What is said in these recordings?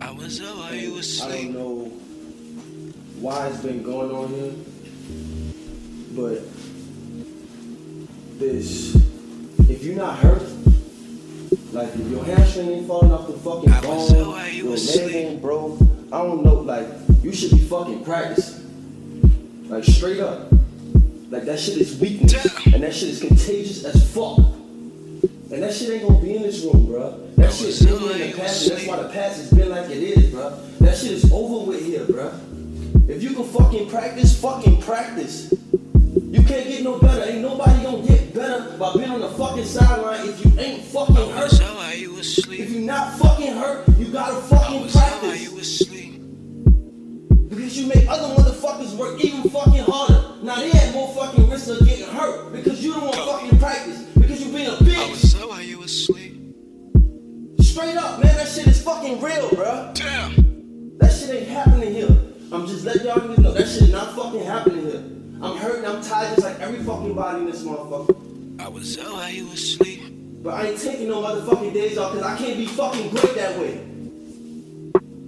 I was up while you was I don't know why it's been going on here, but this, if you're not hurt, like if your hamstring ain't falling off the fucking I bone, you your was leg asleep. ain't broke, I don't know, like you should be fucking practicing, like straight up. Like that shit is weakness, Damn. and that shit is contagious as fuck. And that shit ain't gonna be in this room, bruh. That shit been while in the past, that's why the past has been like it is, bruh. That shit is over with here, bruh. If you can fucking practice, fucking practice. You can't get no better. Ain't nobody gonna get better by being on the fucking sideline if you ain't fucking hurt. you If you not fucking hurt, you gotta fucking practice. you. Because you make other motherfuckers work even fucking harder. Fucking real, bruh. Damn. That shit ain't happening here. I'm just letting y'all niggas know that shit is not fucking happening here. I'm hurting, I'm tired just like every fucking body in this motherfucker. I was up while you was asleep. But I ain't taking no motherfucking days off because I can't be fucking great that way.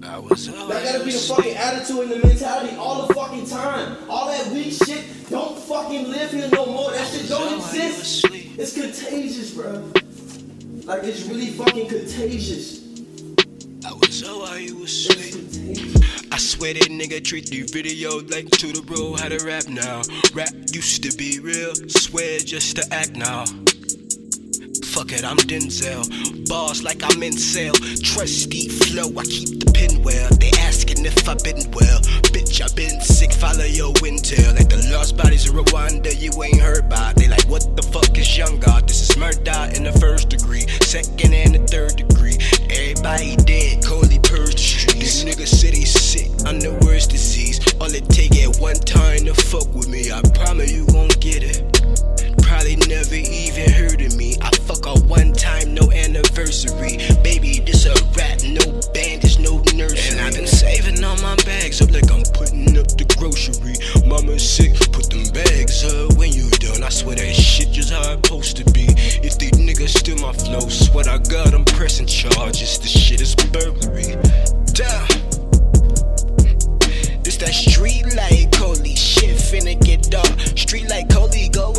I was while That gotta be the fucking attitude and the mentality all the fucking time. All that weak shit don't fucking live here no more. That shit don't was up while you was exist. It's contagious, bro. Like it's really fucking contagious. You was contagious. I swear that nigga treat the video like to the road how to rap now. Rap used to be real, swear just to act now. Fuck it, I'm Denzel. Bars like I'm in sale. Trusty flow, I keep the pin well. They asking if I've been well. Bitch, I've been sick, follow your intel. Like the lost bodies of Rwanda, you ain't heard about. They like, what the fuck is young God? This is murder in the first degree, second and the third degree. Everybody fuck with me. I promise you gon' get it. Probably never even heard of me. I fuck her one time, no anniversary. Baby, this a rap, no bandage, no nursery. And I've been saving all my bags up like I'm putting up the grocery. Mama sick, put them bags up when you done. I swear that shit just how it's supposed to be. If these niggas steal my flow, swear I got them pressing charges. This shit is burglary. Damn. This that street light, holy shit finna get dark. Street like Koley, go